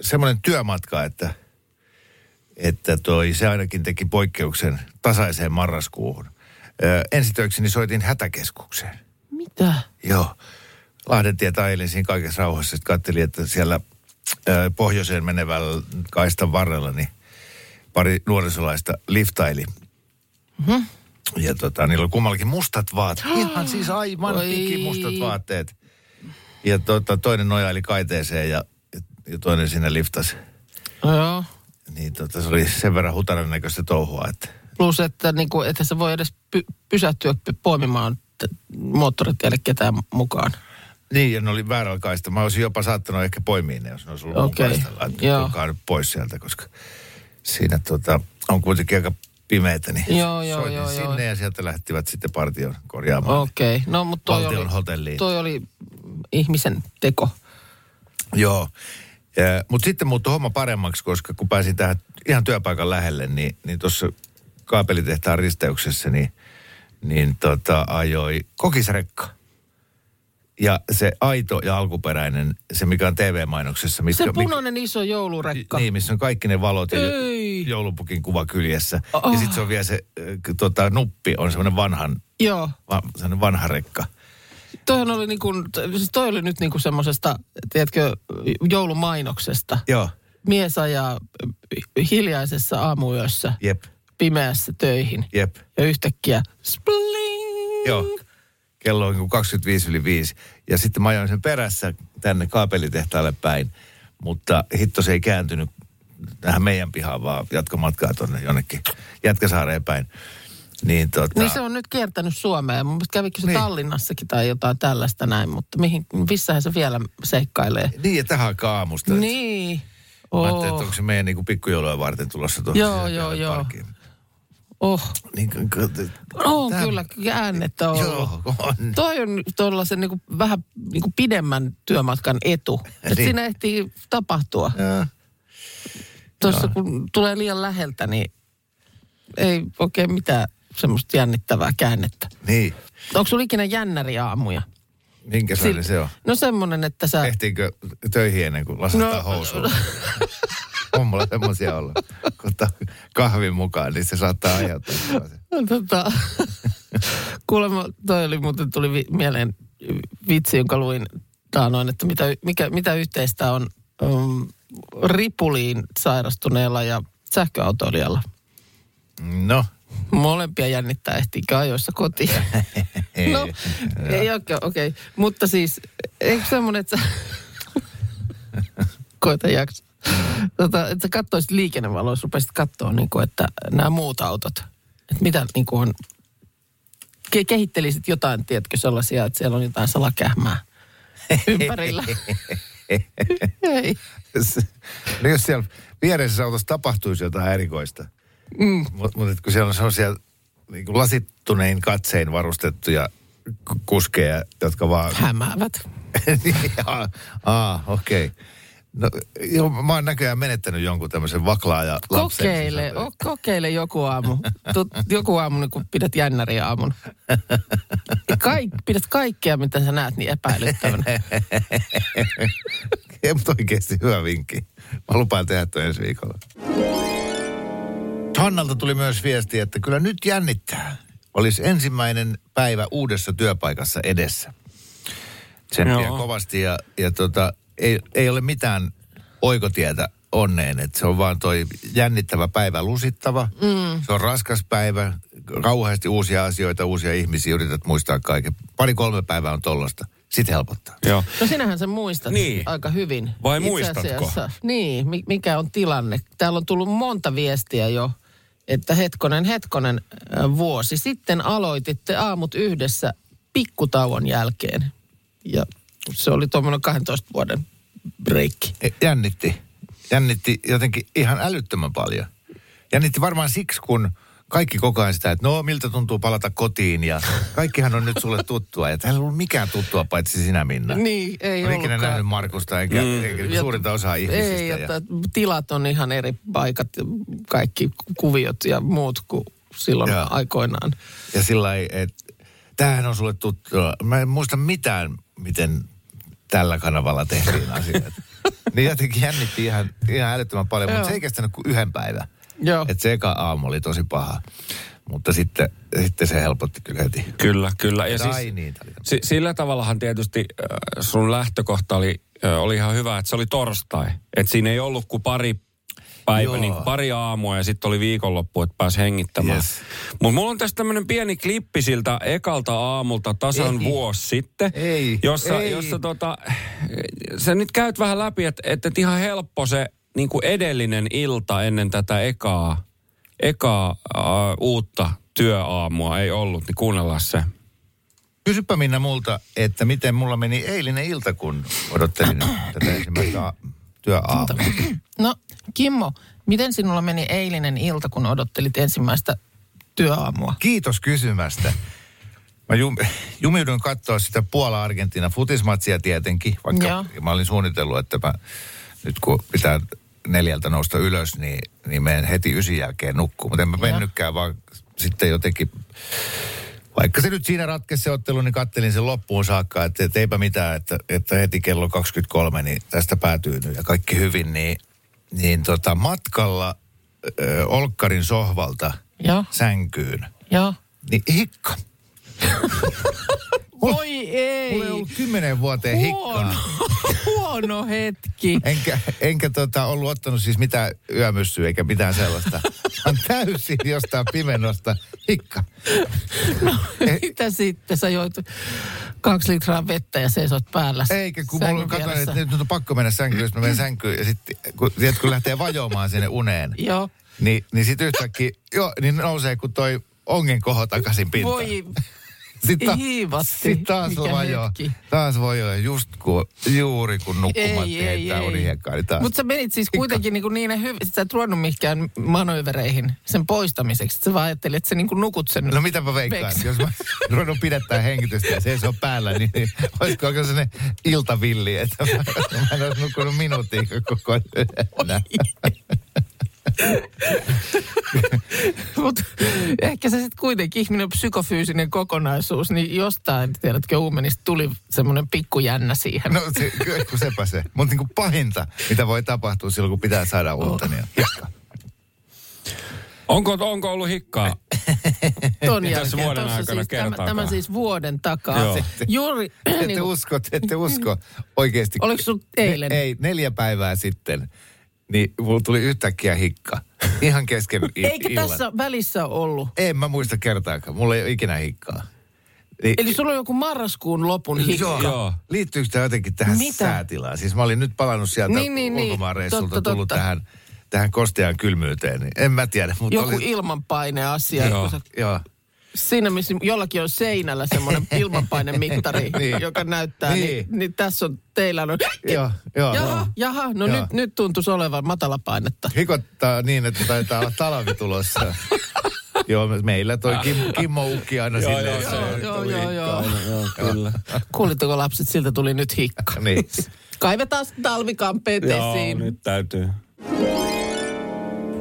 semmoinen työmatka, että, että toi, se ainakin teki poikkeuksen tasaiseen marraskuuhun. Äh, ensitöikseni soitin hätäkeskukseen. Mitä? Joo. Lahden tietä ajelin siinä kaikessa rauhassa. Sitten katselin, että siellä äh, pohjoiseen menevällä kaistan varrella niin pari nuorisolaista liftaili. Mm-hmm. Ja tota, niillä oli kummallakin mustat vaatteet. Ihan siis aivan Oi. mustat vaatteet. Ja tota, toinen nojaili kaiteeseen ja, ja toinen sinne liftasi. No joo. Niin tota, se oli sen verran hutaran näköistä touhua, että Plus, että niinku, että se voi edes py- pysähtyä py- poimimaan moottoritielle ketään mukaan. Niin, ja ne oli väärällä kaista. Mä olisin jopa saattanut ehkä poimia ne, jos ne olisi ollut Okei, kaistalla. Että nyt pois sieltä, koska siinä tota, on kuitenkin aika pimeätä. Niin Joo, joo, joo, sinne joo. ja sieltä lähtivät sitten partion korjaamaan. Okei, okay. no mutta toi oli, hotelliin. toi oli ihmisen teko. Joo. Mutta sitten muuttui homma paremmaksi, koska kun pääsin tähän ihan työpaikan lähelle, niin, niin tuossa kaapelitehtaan risteyksessä, niin, niin tota, ajoi kokisrekka. Ja se aito ja alkuperäinen, se mikä on TV-mainoksessa. Se punainen iso joulurekka. Niin, missä on kaikki ne valot ja Ei. joulupukin kuva kyljessä. Oh. Ja sitten se on vielä se äh, tota, nuppi, on semmoinen vanhan, Joo. va, semmoinen vanha rekka. Toihan oli niinku, siis toi oli nyt niinku semmosesta, tiedätkö, joulumainoksesta. Joo, Mies ajaa hiljaisessa aamuyössä jep, pimeässä töihin. jep. Ja yhtäkkiä spling. Joo. Kello on niin kuin 25 yli 5. Ja sitten mä ajoin sen perässä tänne kaapelitehtaalle päin. Mutta hitto se ei kääntynyt tähän meidän pihaan, vaan jatko matkaa tuonne jonnekin Jätkäsaareen päin. Niin tota... Niin se on nyt kiertänyt Suomeen. Mun mielestä kävikö se Niin. Tallinnassakin tai jotain tällaista näin, mutta mihin, missähän se vielä seikkailee? Niin, ja tähän aikaan aamusta. Niin. Mä ajattelin, että Oh. onko se meidän niin pikkujoulujen varten tulossa tuohon Joo, joo, joo. parkkiin. Oh. Niin, k- On Tää- kyllä käännettä ollut. Joo, on. Toi on tuollaisen niin vähän niin kuin pidemmän työmatkan etu. Että Niin. siinä ehtii tapahtua. Tuossa kun tulee liian läheltä, niin ei oikein mitään semmoista jännittävää käännettä. Niin, Onko sulla ikinä jännäriaamuja? minkä Sil- se on? No semmoinen, että sä... Ehtiinkö töihin ennen kuin lasattaa No, no, housuun? on mulla semmoisia ollut. Kun ottaa kahvin mukaan, niin se saattaa aiheuttaa sellaisen. Tota, kuulemma toi oli muuten tuli vi- mieleen vitsi, jonka luin taanoin, että mitä, mikä, mitä yhteistä on um, ripuliin sairastuneella ja sähköautoilijalla. No, Molempia jännittää, ehtiikö ajoissa kotiin. no, ei okei, okei. Okay. Mutta siis, eikö semmoinen, että sä... Koita jaksa. Tota, että sä katsoisit liikennevaloissa, rupesit katsoa, niin kuin, että nämä muut autot, että mitä niin kuin on, ke- kehittelisit jotain, tiedätkö, sellaisia, että siellä on jotain salakähmää ympärillä. ei. no jos siellä viereisessä autossa tapahtuisi jotain erikoista, mm. mutta mut, kun siellä on sellaisia niin kuin lasittunein katsein varustettuja kuskeja, jotka vaan... Hämäävät. niin, aa, okei. Okay. No, joo, mä oon näköjään menettänyt jonkun tämmöisen vaklaaja lapsen. Kokeile, o, kokeile joku aamu. Tut, joku aamu, niin kun pidät jännäri aamun. Ja Kaik, pidät kaikkea, mitä sä näet, niin epäilyttävänä. Ei, mutta oikeasti hyvä vinkki. Mä lupaan tehdä tuon ensi viikolla. Hannalta tuli myös viesti, että kyllä nyt jännittää. Olisi ensimmäinen päivä uudessa työpaikassa edessä. Tsemppiä Joo. kovasti ja, ja tota, ei, ei ole mitään oikotietä onneen. Että se on vaan toi jännittävä päivä lusittava. Mm. Se on raskas päivä, kauheasti uusia asioita, uusia ihmisiä, yrität muistaa kaiken. Pari-kolme päivää on tollasta. Sitten helpottaa. Joo. No sinähän sen muistat Niin. aika hyvin. Vai Itse muistatko? asiassa. Niin, mi- mikä on tilanne. Täällä on tullut monta viestiä jo, että hetkonen, hetkonen äh, vuosi sitten aloititte aamut yhdessä pikkutauon jälkeen. Ja se oli tuommoinen 12 vuoden breikki. E, Jännitti. jännitti jotenkin ihan älyttömän paljon. Jännitti varmaan siksi, kun kaikki koko ajan sitä, että no miltä tuntuu palata kotiin ja kaikkihan on nyt sulle tuttua. Ja täällä ei ollut mikään tuttua paitsi sinä Minna. Niin, ei Olen ikinä nähnyt Markusta enkä, mm. enkä Ja- suurinta osaa ihmisistä. Ei, ja... että tilat on ihan eri paikat, ja kaikki kuviot ja muut kuin silloin Joo. aikoinaan. Ja sillä lailla, että tämähän on sulle tuttua. Mä en muista mitään, miten tällä kanavalla tehtiin asiat. niin jotenkin jännitti ihan, ihan älyttömän paljon, mutta se ei kestänyt kuin yhden päivän. Joo. Että se eka aamu oli tosi paha. Mutta sitten, sitten se helpotti kyllä heti. Kyllä, kyllä. Ja siis, niin, si, sillä tavallahan tietysti äh, sun lähtökohta oli, äh, oli ihan hyvä, että se oli torstai. Että siinä ei ollut kuin pari päivä, Joo. niin kuin pari aamua ja sitten oli viikonloppu, että pääsi hengittämään. Yes. Mutta mulla on tässä tämmöinen pieni klippi siltä ekalta aamulta tasan Ei. vuosi sitten. Ei, Jossa, ei. jossa tota, sä nyt käyt vähän läpi, että et, et ihan helppo se niin kuin edellinen ilta ennen tätä ekaa, ekaa äh, uutta työaamua ei ollut, niin kuunnellaan se. Kysypä Minna multa, että miten mulla meni eilinen ilta, kun odottelin tätä ensimmäistä työaamua. No, Kimmo, miten sinulla meni eilinen ilta, kun odottelit ensimmäistä työaamua? Kiitos kysymästä. Mä jum, jumiuduin katsoa sitä Puola-Argentiina futismatsia tietenkin, vaikka Joo. mä olin suunnitellut, että mä nyt kun pitää neljältä nousta ylös, niin, niin menen heti ysin jälkeen nukkuun. Mutta en mä mennytkään, vaan sitten jotenkin, vaikka se nyt siinä ratkesi se ottelu, niin kattelin sen loppuun saakka, että, että eipä mitään, että, että heti kello 23, niin tästä päätyy nyt ja kaikki hyvin, niin, niin tota, matkalla ö, Olkkarin sohvalta Joo, sänkyyn, joo. niin hikka. Voi ei. Mulla ei ollut kymmenen vuoteen hikkaa. huono hetki. Enkä, enkä tota, ollut ottanut siis mitään yömyssyä eikä mitään sellaista. Vaan täysin jostain pimennosta hikka. Eh, Mitä sitten? Sä joit kaksi litraa vettä ja seisot päällä. Eikä, kun mulla on katsoin, että nyt on pakko mennä sänkyyn, jos mä menen sänkyyn. Ja sitten, kun, tiedät, kun lähtee vajoamaan sinne uneen, Joo. niin, niin sitten yhtäkkiä, joo, niin nousee kuin toi ongen koho takaisin pintaan. Voi Sitten hiivatti. Sitten taas Mikä vajoo. hetki. Taas vajoo. Just kun, juuri kun nukkumaan Ei, ei, heittää ei. unihiekkaa, niin. Mutta sä menit siis kuitenkin niin, niin hyvin, että sä et ruvennut mihinkään manövereihin sen poistamiseksi. Sä vaan ajattelit, että sä niin nukut sen. No mitä mä veikkaan, Veks. jos mä ruvennut pidettää hengitystä ja se on päällä, niin, niin olisiko aika sellainen iltavilli, että mä, mä en olisi nukkunut minuutin koko yönä. Mutta ehkä se sitten kuitenkin ihminen on psykofyysinen kokonaisuus, niin jostain, tiedätkö, uumenista tuli semmoinen pikkujännä siihen. No se, kyllä, kun sepä se. Mutta niin pahinta, mitä voi tapahtua silloin, kun pitää saada unta, niin on hikka. Onko, onko ollut hikkaa? Ton Tässä jälkeen, vuoden tossa aikana siis, tämä, kertaakaan. tämä siis vuoden takaa. Joo. Juuri, Ette niin kuin, usko, ette usko oikeasti. oliko sun eilen? Ne, ei, neljä päivää sitten, niin mulla tuli yhtäkkiä hikka. Ihan kesken i- illan. tässä välissä ollut. En mä muista kertaakaan. Mulla ei ole ikinä hikkaa. Niin, Eli sulla on joku marraskuun lopun hikka. Joo. Joo. Liittyykö tämä jotenkin tähän Mitä? säätilaan? Siis mä olin nyt palannut sieltä Niin, niin, niin. ulkomaanreissulta, Totta, tullut totta. tähän, tähän kosteaan kylmyyteen. Niin en mä tiedä, mutta Joku oli... ilmanpaineasia. Joo. sä- Joo. Siinä, missä jollakin on seinällä semmoinen ilmanpainemittari, Niin. joka näyttää, niin. Niin. Niin, tässä on, teillä on... Joo, joo. Jaha, jaha, no Joo. nyt, nyt tuntuisi olevan matalapainetta. Hikottaa niin, että taitaa olla talvi tulossa. joo, meillä toi Kim, Kimmo ukki aina Joo, silleen. joo, se Joo, joo, joo. Joo, kyllä. Kuulitteko lapset, siltä tuli nyt hikka. Niin. Kaivetaan talvikampeet Joo, esiin. nyt täytyy.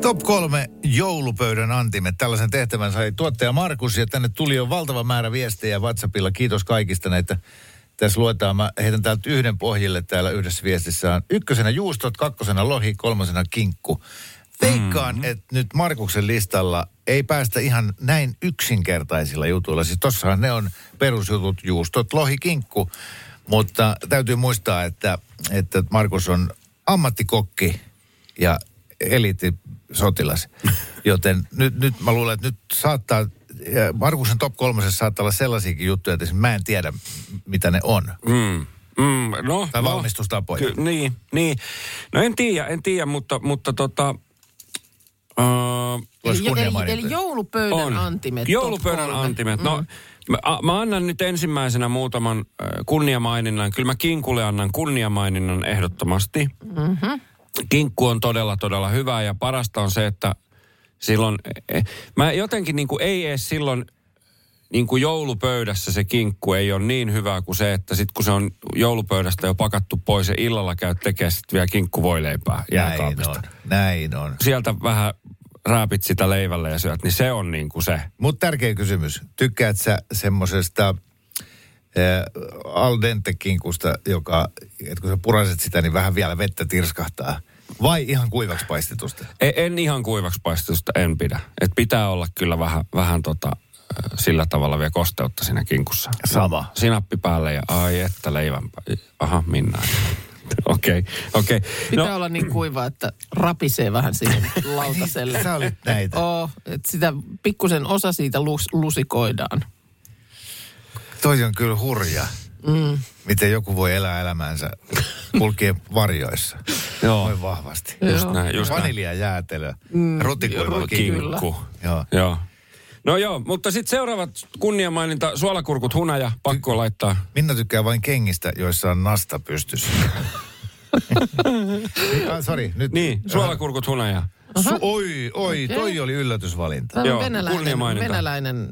Top kolme joulupöydän antimet. Tällaisen tehtävän sai tuottaja Markus ja tänne tuli jo valtava määrä viestejä WhatsAppilla. Kiitos kaikista näitä. Tässä luetaan, mä heitän täältä yhden pohjille täällä yhdessä viestissä on ykkösenä juustot, kakkosena lohi, kolmosena kinkku. Veikkaan, mm-hmm. että nyt Markuksen listalla ei päästä ihan näin yksinkertaisilla jutuilla. Siis tossahan ne on perusjutut, juustot, lohi, kinkku. Mutta täytyy muistaa, että, että Markus on ammattikokki ja eliittisotilas. Joten nyt, nyt mä luulen, että nyt saattaa, ja Markusen top kolmosessa saattaa olla sellaisiakin juttuja, että mä en tiedä, mitä ne on. Mm. Mm, no, Tai no. valmistustapoja. Ky- niin, niin. No en tiedä, en tiedä, mutta, mutta tota... Uh, Eli, eli, eli joulupöydän on. antimet. Joulupöydän kolme. antimet. No, mä, a- mä annan nyt ensimmäisenä muutaman äh, kunniamaininnan. Kyllä mä Kinkulle annan kunniamaininnan ehdottomasti. Mm-hmm. Kinkku on todella, todella hyvä ja parasta on se, että silloin, mä jotenkin niin kuin ei edes silloin niin kuin joulupöydässä se kinkku ei ole niin hyvä kuin se, että sitten kun se on joulupöydästä jo pakattu pois ja illalla käy tekemään sitten vielä kinkkuvoileipää Näin jääkaapista. on, näin on. Sieltä vähän rääpit sitä leivällä ja syöt, niin se on niin kuin se. Mutta tärkeä kysymys. Tykkäät sä semmosesta äh, al dente kinkusta, joka, että kun sä puraset sitä, niin vähän vielä vettä tirskahtaa? Vai ihan kuivaksi paistetusta? En, en ihan kuivaksi paistusta en pidä. Et pitää olla kyllä vähän, vähän tota, sillä tavalla vielä kosteutta siinä kinkussa. Sama. Sinappi päälle ja ai että leivän Aha, minä. Okei, okei. Pitää No, olla niin kuiva, että rapisee vähän siihen lautaselle. Sä olit näitä. Oo, että sitä pikkusen osa siitä lus, lusikoidaan. Toi on kyllä hurja. Mm. Miten joku voi elää elämäänsä kulkien varjoissa. Joo. Noin vahvasti. just Joo. näin, just näin. Vanilja jäätelö. Mm. Rutikuiva kinkku. Joo. Joo. No joo, mutta sitten seuraavat kunniamaininta, suolakurkut hunaja, pakko laittaa. Minna tykkää vain kengistä, joissa on nasta pystyssä. ah, sorry, nyt. Niin, suolakurkut hunaja. Su- oi, oi, Okei. toi oli yllätysvalinta. Tämä on Joo, venäläinen, venäläinen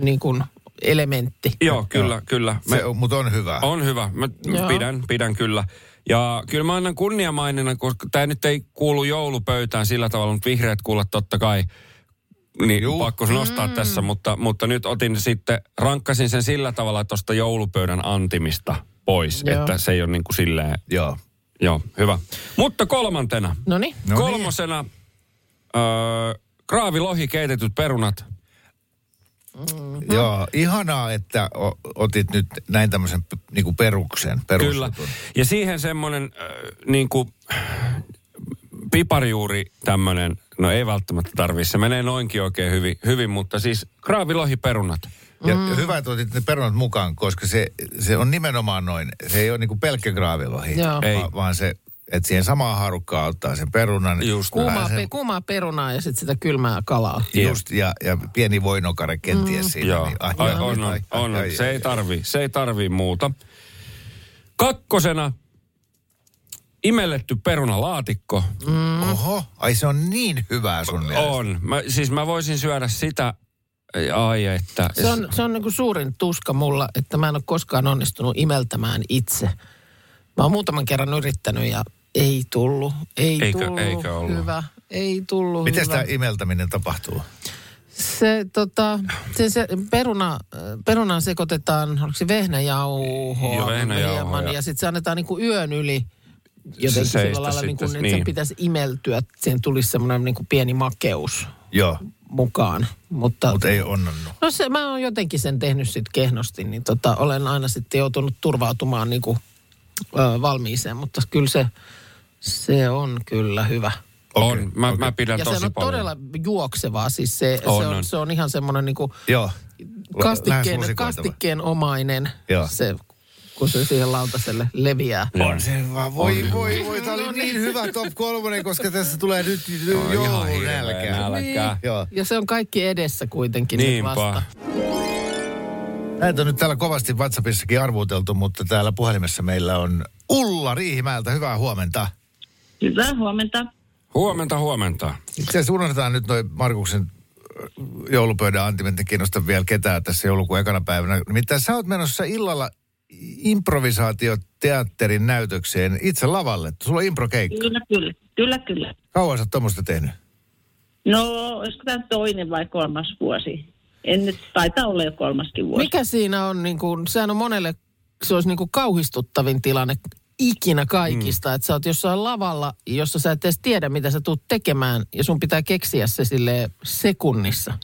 niin kuin elementti. Joo, kyllä, kyllä. Me, Se, on- mutta on hyvä. On hyvä. Mä Joo. pidän, pidän kyllä. Ja kyllä mä annan kunniamainena, koska tämä nyt ei kuulu joulupöytään sillä tavalla, mutta vihreät kuulet totta kai. Niin Juu. pakko nostaa mm. tässä, mutta, mutta nyt otin sitten, rankkasin sen sillä tavalla tuosta joulupöydän antimista pois, Joo. että se ei ole niin kuin silleen, Joo. joo, hyvä. Mutta kolmantena, No niin. No niin. kolmosena, öö, kraavilohi, keitetyt perunat. Mm-hmm. Joo, ihanaa, että otit nyt näin tämmöisen p- niinku peruksen. Kyllä. perusjutun. Ja siihen semmoinen äh, niin kuin piparijuuri tämmöinen, no ei välttämättä tarvii, se menee noinkin oikein hyvin, hyvin mutta siis kraavilohiperunat. Ja, ja hyvä, että otit ne perunat mukaan, koska se, se on nimenomaan noin. Se ei ole niinku pelkkä graavilohi, Joo. Ei. Va, vaan se, että siihen samaan harukkaan ottaa sen perunan. Just Kuumaa, sen- pe, kuumaa perunaa ja sitten sitä kylmää kalaa. Just, ja, ja pieni voinokare kenties mm. siinä. Joo, Niin, ai, on, on, on, on. Se ei tarvi, se ei tarvi muuta. Kakkosena imelletty perunalaatikko. Oho, ai se on niin hyvää sun mielestä. On. Mä, siis mä voisin syödä sitä, ai että. Se on, se on niin kuin suurin tuska mulla, että mä en ole koskaan onnistunut imeltämään itse. Mä oon muutaman kerran yrittänyt ja ei tullut. Ei Eikö- tullut eikö ollut? hyvä. Ei tullut Miten hyvä. tämä imeltäminen tapahtuu? Se, tota, se, se peruna, perunaan sekoitetaan, onko se vehnäjauhoa? Joo, vehnäjauhoa ja- Ja, sitten se annetaan niin kuin yön yli jotenkin Se sillä seistä lailla, niin kuin, sitten, että niin. se pitäisi imeltyä, että siihen tulisi semmoinen niin kuin pieni makeus Joo, mukaan. Mutta, mutta ei onnannut. no se, mä oon jotenkin sen tehnyt sitten kehnosti, niin tota, olen aina sitten joutunut turvautumaan niin kuin, ö, valmiiseen, mutta kyllä se, se on kyllä hyvä. on. Okei, Mä, okei. mä pidän Ja tosi se on paljon. todella juoksevaa, siis se, On, se, on, on. se on ihan semmoinen niin kuin Joo. Kastikkeen, omainen, Joo. se, kun se siihen lautaselle leviää. On se vaan, voi, voi, voi, tämä oli niin hyvä top kolmonen, koska tässä tulee nyt On ihan hirveä joulunälkä. nälkä. Joo. Ja se on kaikki edessä kuitenkin nyt Niinpä. vasta. Näitä on nyt täällä kovasti WhatsAppissakin arvuuteltu, mutta täällä puhelimessa meillä on Ulla Riihimäeltä. Hyvää huomenta. Hyvää huomenta. Huomenta, huomenta. Itse asiassa unohdetaan nyt noin Markuksen joulupöydän antimet, kiinnosta vielä ketään tässä joulukuun ekana päivänä. Nimittäin sä oot menossa illalla improvisaatioteatterin näytökseen itse lavalle. Sulla on improkeikka. Kyllä, kyllä. Kyllä, kyllä. Kauan sä oot tuommoista tehnyt? No, olisiko tämä toinen vai kolmas vuosi? En nyt, taitaa olla jo kolmaskin vuosi. Mikä siinä on, niin kuin, sehän on monelle, se olisi niin kuin kauhistuttavin tilanne ikinä kaikista, mm. että sä oot jossain lavalla, jossa sä et edes tiedä, mitä sä tuut tekemään, ja sun pitää keksiä se sille sekunnissa.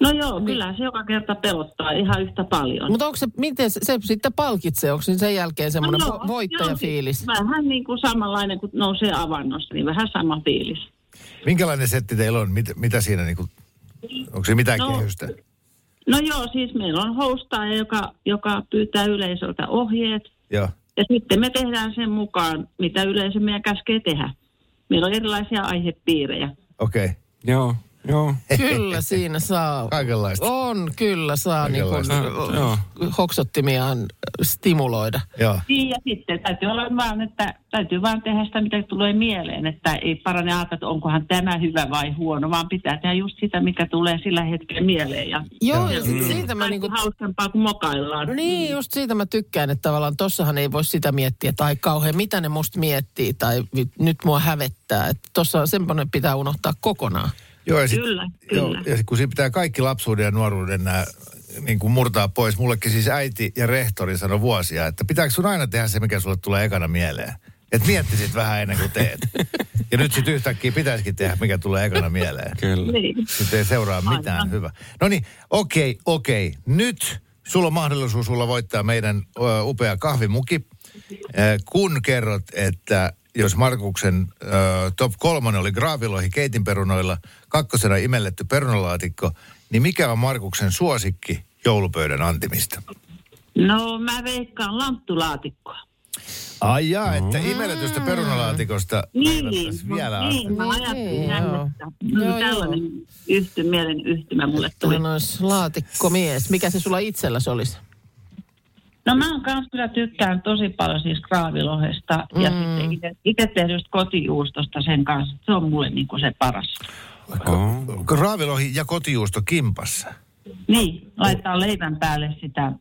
No joo, kyllä se joka kerta pelottaa ihan yhtä paljon. Mutta onko se, miten se, se sitten palkitsee, onko se sen jälkeen semmoinen No no, joo, joo, voittajafiilis? siis Vähän niin kuin samanlainen, kun nousee avannosta, niin vähän sama fiilis. Minkälainen setti teillä on? Mit, mitä siinä niinku, onko se mitään No. kehystä? No joo, siis meillä on hostaaja, joka, joka pyytää yleisöltä ohjeet. Joo. Ja sitten me tehdään sen mukaan, mitä yleisö meidän käskee tehdä. Meillä on erilaisia aihepiirejä. Okei. Okay. Joo. Joo. Kyllä siinä saa. Kaikenlaista. On, kyllä saa niin Kaikenlaista. Joo. hoksottimiaan stimuloida. Joo. Niin, ja sitten täytyy olla vaan, että täytyy vaan tehdä sitä, mitä tulee mieleen, että ei parane ajatella, että onkohan tämä hyvä vai huono, vaan pitää tehdä just sitä, mikä tulee sillä hetkellä mieleen. Ja Joo, ja sit Mm. siitä mä niinku... hauskempaa kuin mokaillaan. No niin, just siitä mä tykkään, että tavallaan tossahan ei voi sitä miettiä, tai kauhean, mitä ne musta miettii, tai nyt mua hävettää. Että tossa on semmoinen pitää unohtaa kokonaan. Joo, ja sit, Kyllä, joo, kyllä. ja sit, kun siinä pitää kaikki lapsuuden ja nuoruuden nämä niin kuin murtaa pois. Mullekin siis äiti ja rehtori sanoi vuosia, että pitääkö sun aina tehdä se, mikä sulle tulee ekana mieleen. Että miettisit vähän ennen kuin teet. Ja nyt sitten yhtäkkiä pitäisikin tehdä, mikä tulee ekana mieleen. Kyllä. Niin. Sitten ei seuraa mitään Aivan. hyvä. No niin, okei, okei. Nyt sulla on mahdollisuus sulla voittaa meidän ö, upea kahvimuki, ö, kun kerrot, että jos Markuksen ö, top kolmonen oli graavilohi keitinperunoilla, kakkosena imelletty perunalaatikko, niin mikä on Markuksen suosikki joulupöydän antimista? No mä veikkaan lanttulaatikkoa. Ai jaa, että imelletystä perunalaatikosta Niin, vielä niin, mä Niin, ajattelin joo. näin, että no, Joo, tällainen yhty, mielen yhtymä mulle tuli. Laatikkomies. Mikä se sulla itselläsi olisi? No mä oon kanssa kyllä tykkään tosi paljon siis kraavilohesta ja Mm. sitten itse- itse tehdystä kotijuustosta sen kanssa. Se on mulle niin kuin se paras. Oh. Raavilohi ja kotijuusto kimpassa. Niin, laittaa leivän päälle sitä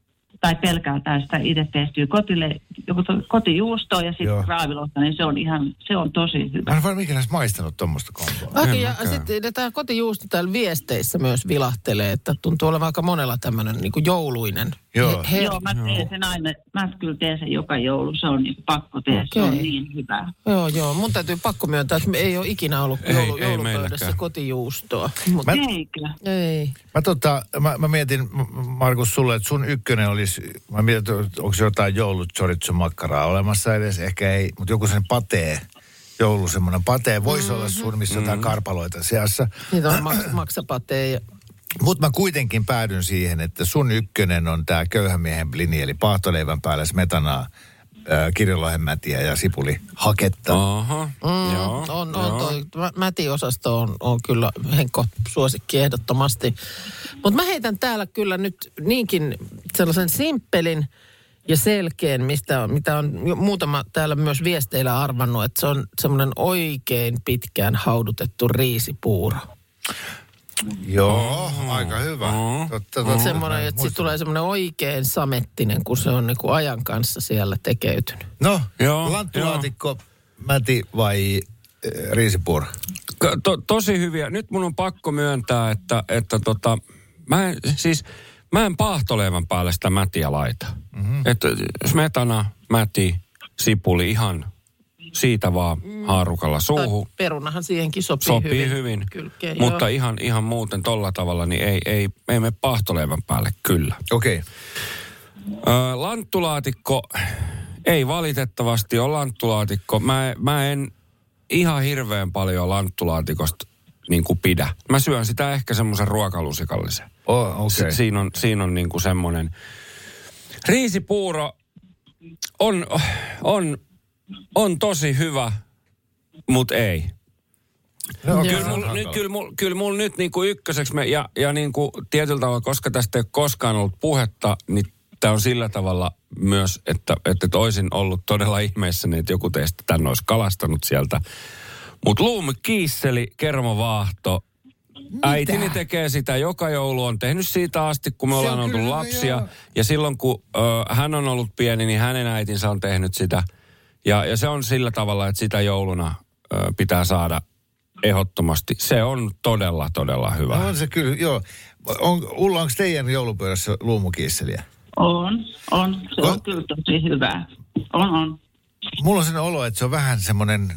tai pelkästään sitä itse tehtyä kotile, joku to- kotijuustoa ja sitten kraavilohta, niin se on ihan, se on tosi Mä hyvä. en vaan ikinä edes maistanut tuommoista komboa. Aki, ja sitten tämä kotijuusto täällä viesteissä myös vilahtelee, että tuntuu olevan aika monella tämmöinen niin jouluinen. Joo. He, Joo, mä teen sen aina, mä kyllä teen sen joka joulu, se on niin pakko tehdä, se on niin hyvää. joo, joo. Mun täytyy pakko myöntää, että me ei ole ikinä ollut Ei, joulu, ei joulupöydässä kotijuustoa. Mut, Mä- Eikö? ei. Mä, tota, mä, mä mietin, Markus, sulle, että sun ykkönen olisi, mä mietin, että onko jotain joulut chorizo makkaraa olemassa edes, ehkä ei, mutta joku sen patee, joulu semmoinen patee, voisi mm-hmm. olla sun, missä jotain karpaloita seassa. Niitä on maks, maksapatee ja Mutta mä kuitenkin päädyn siihen, että sun ykkönen on tämä köyhän miehen blini, eli paahtoleivän päällä smetanaa, kirjolohenmätiä ja sipuli haketta. Aha, Mm, joo. on, on joo. toi mä- mätiosasto on, on kyllä Henkko suosikki ehdottomasti. Mutta mä heitän täällä kyllä nyt niinkin sellaisen simppelin ja selkeän, mistä on, mitä on muutama täällä myös viesteillä arvannut, että se on semmoinen oikein pitkään haudutettu riisipuuro. Joo, aika hyvä. Mm. Totta, totta. Semmoinen, että siitä tulee semmoinen oikein samettinen, kun se on niin kuin ajan kanssa siellä tekeytynyt. No, Joo, lanttulaatikko, mäti vai äh, riisipuuro? K- To, tosi hyviä. Nyt mun on pakko myöntää, että, että tota, mä en, siis mä en paahtoleivän päälle sitä mätiä laita. Mm-hmm. Että smetana, mäti, sipuli ihan siitä vaan haarukalla suuhun. Tai perunahan siihenkin sopii, Sopii hyvin. hyvin, Kylkeen, mutta joo. ihan, ihan muuten tolla tavalla, niin ei, ei, ei mene paahtoleivän päälle kyllä. Okei. Okay. Ö, lanttulaatikko, ei valitettavasti ole lanttulaatikko. Mä, mä en ihan hirveän paljon lanttulaatikosta niin kuin pidä. Mä syön sitä ehkä semmoisen ruokalusikallisen. Oh, Si- okay. siinä on, siinä on niin kuin semmoinen. Riisipuuro on, on, on tosi hyvä, mutta ei. No. Kyllä mulla nyt, kyllä mul, kyllä mul nyt niin kuin ykköseksi, me, ja, ja niin kuin tietyllä tavalla, koska tästä ei ole koskaan ollut puhetta, niin tämä on sillä tavalla myös, että, että olisin ollut todella ihmeessäni, että joku teistä tänne olisi kalastanut sieltä. Mutta luumi kiisseli, kermavaahto, Äitini tekee sitä joka joulu, on tehnyt siitä asti, kun me ollaan oltu lapsia. joo. Ja silloin, kun ö, hän on ollut pieni, niin hänen äitinsä on tehnyt sitä. Ja, ja se on sillä tavalla, että sitä jouluna ö, pitää saada ehdottomasti. Se on todella, todella hyvä. No on se kyllä, joo. On, Ulla, onko teidän joulupöydässä luumukiisseliä? On, on. Se Ko- on kyllä tosi hyvää. On, on. Mulla on sen olo, että se on vähän semmoinen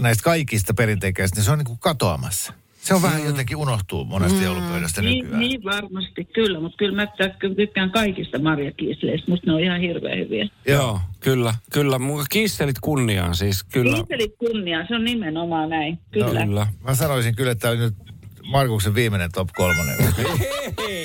näistä kaikista perinteikkäistä, niin se on niin kuin katoamassa. Se on vähän jotenkin unohtuu monesta joulupöydästä Niin, nykyään. niin varmasti, kyllä. Mutta kyllä mä ty- tykkään kaikista marjakiisleistä. Musta ne on ihan hirveän hyviä. Joo, kyllä, kyllä. Kiisselit kunniaan siis, kyllä. Kiiselit kunniaa, se on nimenomaan näin. No, Kyllä. Kyllä. Mä sanoisin kyllä, että tämä oli nyt Markuksen viimeinen top kolmonen.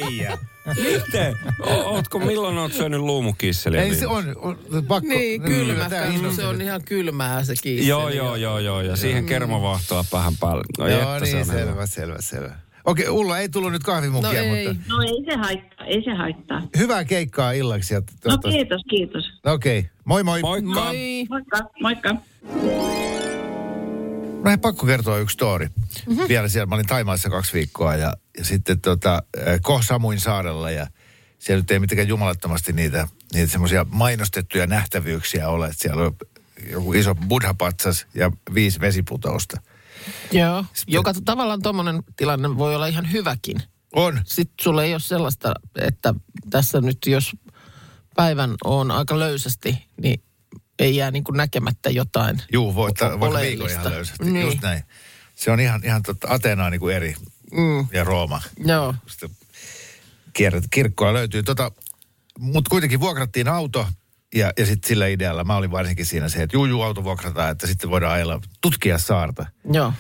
Äijä. Miten? O- Ootko, milloin oot syönyt luumukisseliä? Ei se on, on pakko. Niin, kylmä. Tää Se on ihan kylmää se kiisseli. Joo, joo, joo, joo. Ja siihen kermovahtoa vähän päälle. No, Joo, se niin, hyvä. selvä, selvä, selvä. Okei, Ulla, ei tullut nyt kahvimukia, No ei. mutta No ei se haittaa, ei se haittaa. hyvää keikkaa illaksi. Ja No toivottavasti- kiitos, kiitos. Okei, moi moi. Moikka. Moi. Moikka, moikka. Mä en pakko kertoa yksi story. Mm-hmm. Vielä siellä, mä olin Taimaassa kaksi viikkoa ja, ja sitten tota, eh, Koh Samuin saarella ja siellä nyt ei mitenkään jumalattomasti niitä, niitä semmoisia mainostettuja nähtävyyksiä ole. Että Siellä on joku iso buddha-patsas ja viisi vesiputousta. Joo, joka tavallaan tuommoinen tilanne voi olla ihan hyväkin. On. Sitten sulla ei ole sellaista, että tässä nyt jos päivän on aika löysästi, niin ei jää niin kuin näkemättä jotain. Juu, voi ottaa vaikka viikon ihan löysästi. Niin. Just näin. Se on ihan, ihan totta, Ateenaa niin kuin eri Mm, ja Rooma. joo, Sitten kierret, kirkkoa löytyy. Tota, Mutta kuitenkin vuokrattiin auto ja, ja sitten sillä idealla, mä olin varsinkin siinä se, että juu, juu, auto vuokrataan, että sitten voidaan ajella, tutkia saarta. joo.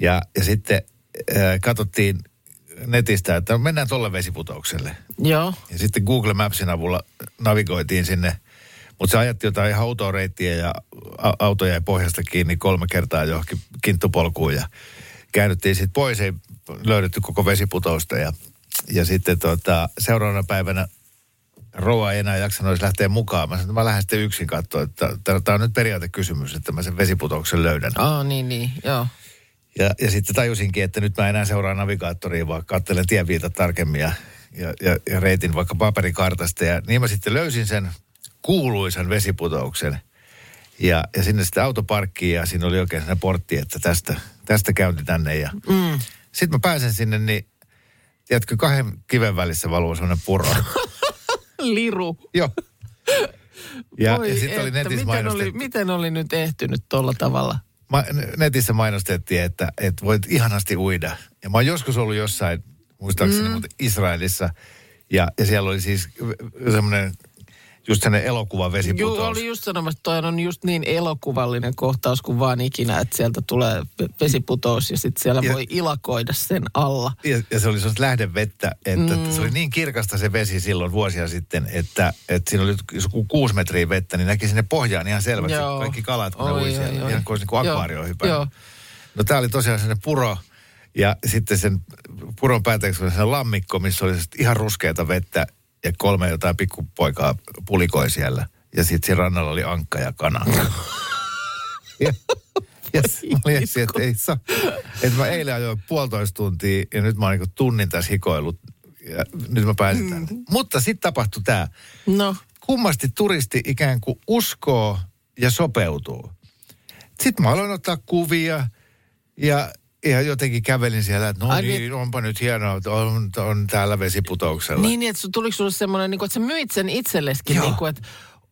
Ja, ja sitten äh, katsottiin netistä, että mennään tolle vesiputoukselle. Joo, Ja sitten Google Mapsin avulla navigoitiin sinne. Mutta se ajatti jotain ihan outoa reittiä ja auto jäi pohjasta kiinni kolme kertaa johonkin kinttupolkuun. Ja käännyttiin sitten pois, ei löydetty koko vesiputousta. Ja, ja sitten tota, seuraavana päivänä Roa ei enää jaksanut edes lähteä mukaan. Mä sanoin, että mä lähden sitten yksin katsoa, että tämä on nyt periaatekysymys, että mä sen vesiputouksen löydän. Aa, niin, niin, joo. Ja, ja sitten tajusinkin, että nyt mä enää seuraa navigaattoria, vaan katselen tienviitat tarkemmin ja, ja, ja, ja reitin vaikka paperikartasta. Ja niin mä sitten löysin sen kuuluisan vesiputouksen. Ja, ja sinne sitten autoparkkiin ja siinä oli oikein sellainen portti, että tästä, tästä käynti tänne. Ja Mm. sitten mä pääsen sinne, niin tiedätkö, kahden kiven välissä valuu sellainen puro. Liru. Joo. Ja, Voi ja sitten oli netissä miten oli, mainostettu. miten oli nyt ehtynyt tuolla tavalla? Ma, netissä mainostettiin, että, että voit ihanasti uida. Ja mä oon joskus ollut jossain, muistaakseni mm. muuten Israelissa, ja, ja siellä oli siis semmoinen, just sellainen elokuva vesiputous. Joo, oli just sanomassa, että toi on just niin elokuvallinen kohtaus kuin vaan ikinä, että sieltä tulee ve- vesiputous ja sitten siellä Ja- voi ilakoida sen alla. Ja, ja se oli sellaista lähdevettä, että mm. se oli niin kirkasta se vesi silloin vuosia sitten, että, että siinä oli joku kuusi metriä vettä, niin näki sinne pohjaan ihan selvästi Joo. kaikki kalat, kun ne Oi, ui oi, siellä. oi. Ihan kuin niin kuin Joo, akvaarioon hypännyt. joo. No tää oli tosiaan sellainen puro, ja sitten sen puron päätteeksi oli sellainen lammikko, missä oli ihan ruskeata vettä, ja kolme jotain pikkupoikaa pulikoi siellä. Ja sitten siellä rannalla oli ankka ja kana. ja, ja mä olin että ei saa. Että mä eilen ajoin puolitoista tuntia ja nyt mä oon niin tunnin tässä hikoillut. Ja nyt mä pääsin tänne. Mutta sitten tapahtui tämä. No, Kummasti turisti ikään kuin uskoo ja sopeutuu. Sitten mä aloin ottaa kuvia ja, ja jotenkin kävelin siellä, että no Ai niin, niin- onpa nyt hienoa, että on, on täällä vesiputouksella. niin, niin että tuliko sulle semmoinen, niin kuin, että sä myit sen itselleskin, niin kuin, että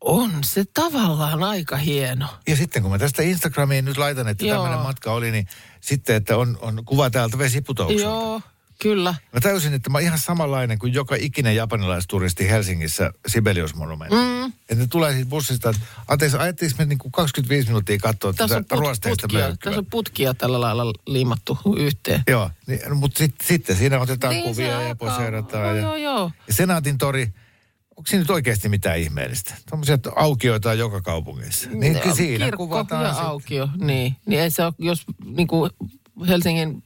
on se tavallaan aika hieno. Ja sitten kun mä tästä Instagramiin nyt laitan, että tämmöinen matka oli, niin sitten, että on, on kuva täältä vesiputoukselta. Joo, kyllä. Mä tajusin, että mä oon ihan samanlainen kuin joka ikinen japanilaisturisti Helsingissä Sibelius-monumentti. Mm. Että ne tulee siitä bussista, että anteeksi, ajettiinko me niinku 25 minuuttia katsoa Tässä tätä put, ruosteista putkia, tässä on putkia tällä lailla liimattu yhteen. Joo, niin, no, mutta sit, sitten siinä otetaan Niin, kuvia ja poseerataan. Joo, ja, joo, joo. ja Senaatin tori, onko siinä nyt oikeasti mitään ihmeellistä? Tuommoisia aukioita on joka kaupungissa. Niin kyllä siinä Kirkko kuvataan ja aukio, niin. Niin ei se ole, jos niin kuin Helsingin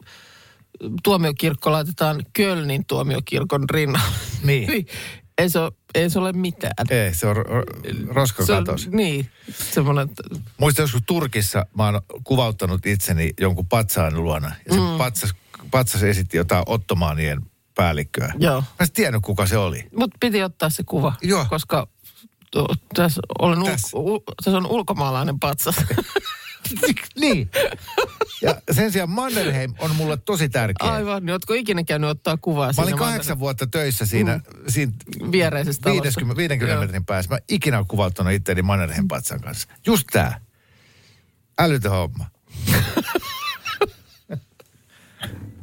tuomiokirkko laitetaan Kölnin tuomiokirkon rinnalle. Niin. ei, se ole, ei se ole mitään. Ei, se on ro- ro- Se on, roskakatos. niin, semmoinen, Muistan joskus Turkissa, mä oon kuvauttanut itseni jonkun patsaan luona. Ja se mm. patsas, patsas esitti jotain ottomaanien päällikköä. joo. Mä en tiennyt, kuka se oli. Mutta piti ottaa se kuva, Joo. koska tässä, olen Tässä. Ulko, u, tässä on ulkomaalainen patsas. niin. Ja sen sijaan Mannerheim on mulle tosi tärkeä. Aivan, niin ootko ikinä käynyt ottaa kuvaa Mä olin Manner- kahdeksan vuotta töissä siinä, mm. siinä viereisessä talossa? 50, 50 Joo. metrin päässä. Mä ikinä kuvauttanut itseäni Mannerheim patsan kanssa. Just tää. Älytön homma.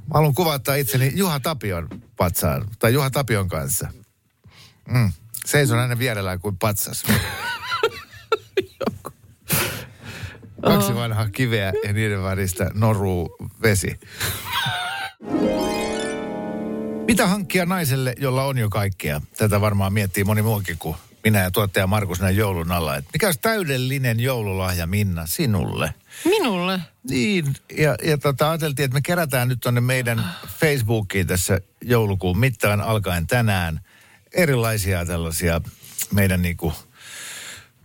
Mä haluan kuvauttaa itseni Juha Tapion patsaan, tai Juha Tapion kanssa. Mm. Seison hänen vierellään kuin patsas. Kaksi vanhaa kiveä ja niiden välistä noruu vesi. Mitä hankkia naiselle, jolla on jo kaikkea? Tätä varmaan miettii moni muukin kuin minä ja tuottaja Markus näin joulun alla. Et mikä olisi täydellinen joululahja Minna sinulle? Minulle. Niin, ja, ja tota, ajateltiin, että me kerätään nyt tuonne meidän Facebookiin tässä joulukuun mittaan alkaen tänään erilaisia tällaisia meidän niinku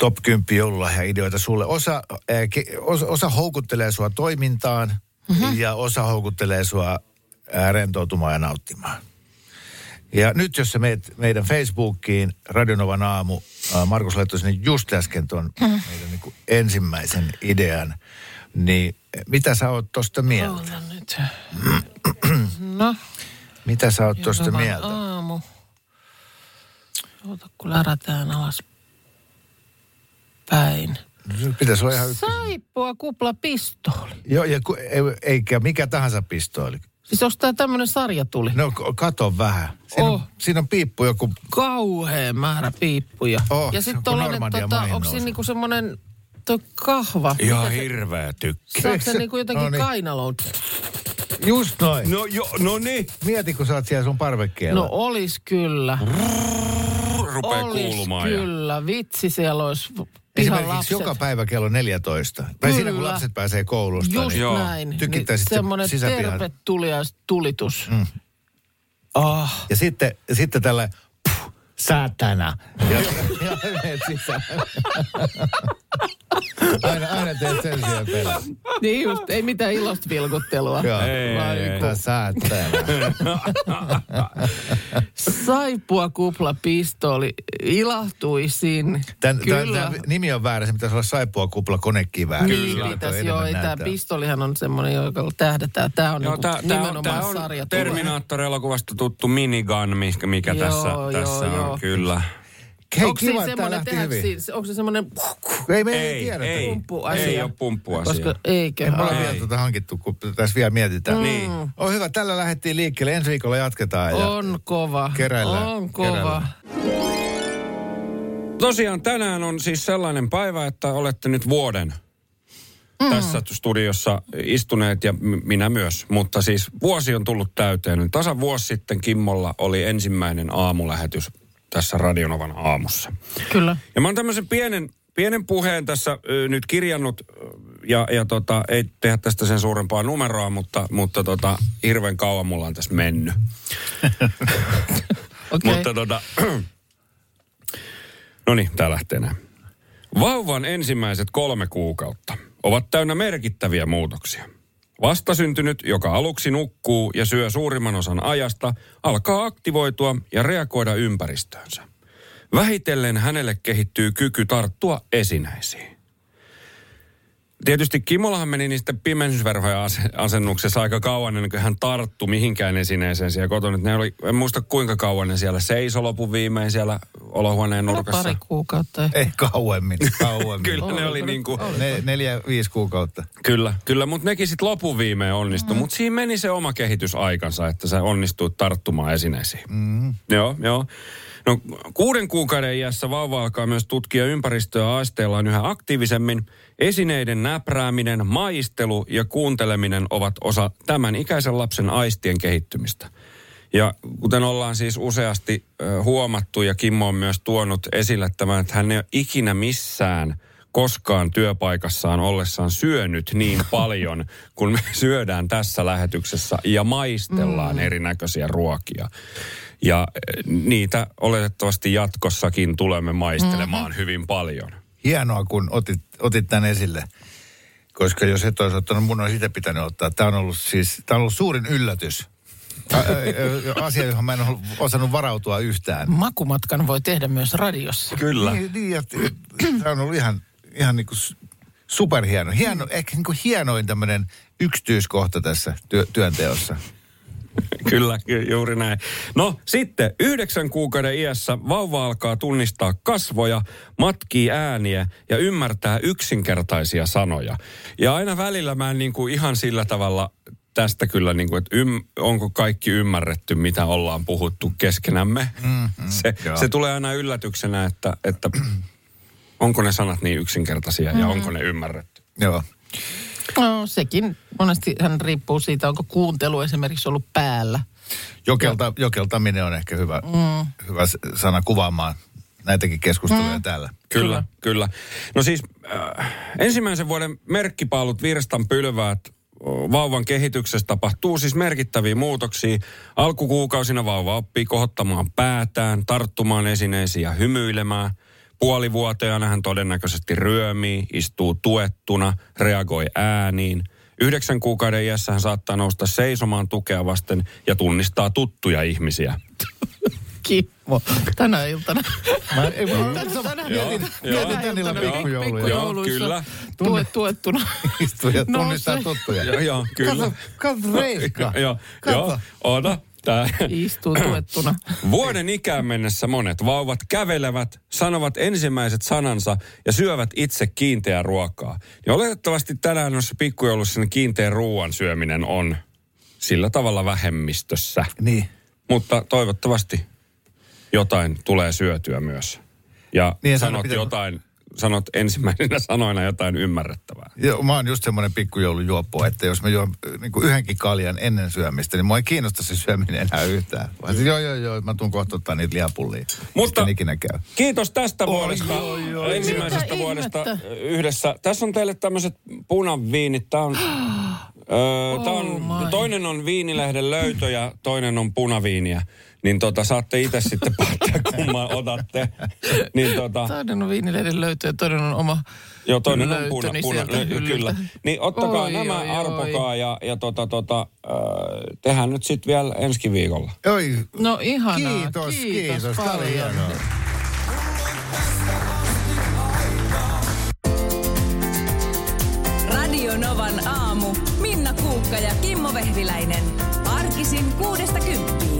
top 10 joululahja-ideoita sulle. Osa, ää, ke, osa, osa houkuttelee sua toimintaan mm-hmm. ja osa houkuttelee sua ää, rentoutumaan ja nauttimaan. Ja nyt jos sä meet meidän Facebookiin, Radionovan aamu, ää, Markus laittoi sinne just äsken tuon mm. meidän niin ensimmäisen idean, niin mitä sä oot tosta mieltä? Nyt. No, Mitä sä oot tosta mieltä? aamu. Oota, kun lärätään alas päin. Pitäisi olla ihan ykkös. Saippua kupla pistooli. Joo, ja ku, ei, eikä mikä tahansa pistooli. Siis onko tää tämmönen sarjatuli? No k- kato vähän. Siinä, Oh. on, siinä on piippu joku, Kauhea määrä piippuja. Oh, ja sitten Normandian tota, onko siinä niinku semmonen toi kahva? Se- hirveä tykki. Saako se Se- niinku jotenkin no niin. kainaloon? just noin. No. No jo, no niin. Mieti, kun sä oot siellä sun parvekkeella. No olis kyllä. Rupeaa Olis kuulumaan. Ja... kyllä. Vitsi siellä olisi Esimerkiksi lapset. joka päivä kello 14. Tai siinä, kun Kyllä. lapset pääsee koulusta. Just niin näin. Tykittäisit Niin semmoinen sisäpihan. terve tulias tulitus. Mm. Ah, Ja sitten, sitten tällä saatana. Ja, ja menet sisään. aina, aina teet sen siellä pelaa. niin just, ei mitään ilosta vilkuttelua. Joo. Ei, Vaan ei, niinku Tää saatana. Saippua kupla pistooli ilahtuisin. Tän, Kyllä. Tän, tän nimi on väärä, se pitäisi olla saippua kupla konekivää. Niin Kyllä, pitäisi, joo, ei tämä pistolihan on semmoinen, joka tähdätään. Tämä on Joo, niinku tää, tää, on, nimenomaan tää on sarja. Terminaattor-elokuvasta tuttu minigun, mikä, mikä Joo, tässä, joo, tässä on joo. kyllä. Hei, onko kiva, tää semmoinen, tehdäänkö hyvin. siinä, onko se semmoinen, Ei, me ei, Ei, tiedä. ei, pumppuasia? ei ole pumppuasia. koska eikö? Ei me olla vielä tuota hankittu, kun tässä vielä mietitään. Niin. On hyvä, tällä lähdettiin liikkeelle. Ensi viikolla jatketaan. Ja On kova. Keräillään, On kova. keräillään. Tosiaan tänään on siis sellainen päivä, että olette nyt vuoden mm. tässä studiossa istuneet ja minä myös. Mutta siis vuosi on tullut täyteen. Nyt Tasan vuosi sitten Kimmolla oli ensimmäinen aamulähetys tässä Radionovan aamussa. Kyllä. Ja mä oon tämmöisen pienen, pienen puheen tässä ö, nyt kirjannut ja, ja tota, ei tehdä tästä sen suurempaa numeroa, mutta, mutta tota, hirveän kauan mulla on tässä mennyt. Okei. Mutta tota, no niin, tää lähtee näin. Vauvan ensimmäiset kolme kuukautta ovat täynnä merkittäviä muutoksia. Vastasyntynyt, joka aluksi nukkuu ja syö suurimman osan ajasta, alkaa aktivoitua ja reagoida ympäristöönsä. Vähitellen hänelle kehittyy kyky tarttua esinäisiin. Tietysti Kimolahan meni niistä pimennysverhoja ase- asennuksessa aika kauan ennen kuin hän tarttu mihinkään esineeseen siellä kotona. Ne oli, en muista kuinka kauan ne siellä seisoi lopun viimein siellä olohuoneen nurkassa. Pari kuukautta. Ei kauemmin, kauemmin. Kyllä ne oli niin kuin, Ne, neljä, viisi kuukautta. kyllä, kyllä, mutta nekin sitten lopun viimein onnistui. Mm. Mutta siinä meni se oma kehitysaikansa, että sä onnistuit tarttumaan esineisiin. Mm. Joo, joo. No kuuden kuukauden iässä vauva alkaa myös tutkia ympäristöä aisteillaan yhä aktiivisemmin. Esineiden näprääminen, maistelu ja kuunteleminen ovat osa tämän ikäisen lapsen aistien kehittymistä. Ja kuten ollaan siis useasti huomattu ja Kimmo on myös tuonut esille tämän, että hän ei ole ikinä missään koskaan työpaikassaan ollessaan syönyt niin paljon, kun me syödään tässä lähetyksessä ja maistellaan mm. erinäköisiä ruokia. Ja eh, niitä oletettavasti jatkossakin tulemme maistelemaan mm-hmm. hyvin paljon. Hienoa, kun otit, otit tämän esille. Koska jos et olisi ottanut, mun olisi itse pitänyt ottaa. Tämä on ollut siis, tämä on ollut suurin yllätys. Asia, johon mä en ole osannut varautua yhtään. Makumatkan voi tehdä myös radiossa. Kyllä. Niin, niin ja tämä on ollut ihan, ihan niin kuin superhieno. Hieno, ehkä niin kuin hienoin tämmöinen yksityiskohta tässä työ, työnteossa. Kyllä, ky- juuri näin. No sitten yhdeksän kuukauden iässä vauva alkaa tunnistaa kasvoja, matkii ääniä ja ymmärtää yksinkertaisia sanoja. Ja aina välillä mä en niin kuin ihan sillä tavalla tästä kyllä, niin kuin, että ym, onko kaikki ymmärretty, mitä ollaan puhuttu keskenämme. Mm-hmm, se, joo. se tulee aina yllätyksenä, että, että onko ne sanat niin yksinkertaisia ja onko ne ymmärretty. Joo. No sekin monesti hän riippuu siitä, onko kuuntelu esimerkiksi ollut päällä. Jokelta, jokeltaminen on ehkä hyvä, mm. hyvä sana kuvaamaan näitäkin keskusteluja mm. täällä. Kyllä, kyllä. No siis äh, ensimmäisen vuoden merkkipaalut virstan pylväät vauvan kehityksessä tapahtuu siis merkittäviä muutoksia. Alkukuukausina vauva oppii kohottamaan päätään, tarttumaan esineisiin ja hymyilemään. Puolivuoteana hän todennäköisesti ryömii, istuu tuettuna, reagoi ääniin. Yhdeksän kuukauden iässä hän saattaa nousta seisomaan tukea vasten ja tunnistaa tuttuja ihmisiä. Kimmo, tänä iltana. Mä, ei, mä, Tänä mietin, mietin tän illan pikkujouluja. Joo, kyllä. Tue, tuettuna. Istuu ja tunnistaa tuttuja. Joo, joo, kyllä. Kato, kato Reiska. Joo, Kato. joo, ota. Tää. Istuu tuettuna. Vuoden ikään mennessä monet vauvat kävelevät, sanovat ensimmäiset sanansa ja syövät itse kiinteää ruokaa. Ja oletettavasti tänään noissa pikkujoulussa niin kiinteän ruoan syöminen on sillä tavalla vähemmistössä. Niin. Mutta toivottavasti jotain tulee syötyä myös. Ja Niin, sanot pitää- jotain, sanot ensimmäisenä sanoina jotain ymmärrettävää. Joo, mä oon just semmoinen pikkujoulujuoppo, että jos mä juon niin kuin yhdenkin kaljan ennen syömistä, niin mua ei kiinnosta se syöminen enää yhtään. Vaan siis, joo, joo, joo, mä tuun kohta ottaa niitä lihapullia. Mutta- ikinä käy. Kiitos tästä Oi, vuodesta, oi, oi. ensimmäisestä Mitä vuodesta ihmettä? yhdessä. Tässä on teille tämmöiset punaviinit. Tämä on, öö, tää on, Oh my. toinen on viinilehden löytö ja toinen on punaviiniä. Niin tota, saatte itse sitten päättää, kumman otatte. Niin tota, Toinen on viinilehden löytö ja toinen on oma joo, toinen on puna, puna, sieltä lö- hyllyltä. kyllä. Niin ottakaa Oi, nämä oi, oi. arpokaa ja, ja tota, tota, öö, tehdään nyt sitten vielä ensi viikolla. Oi, No ihanaa. kiitos, kiitos, kiitos. Oli hienoa. Radio Novan aamu. Minna Kuukka ja Kimmo Vehviläinen. Arkisin kuudesta kymppiin.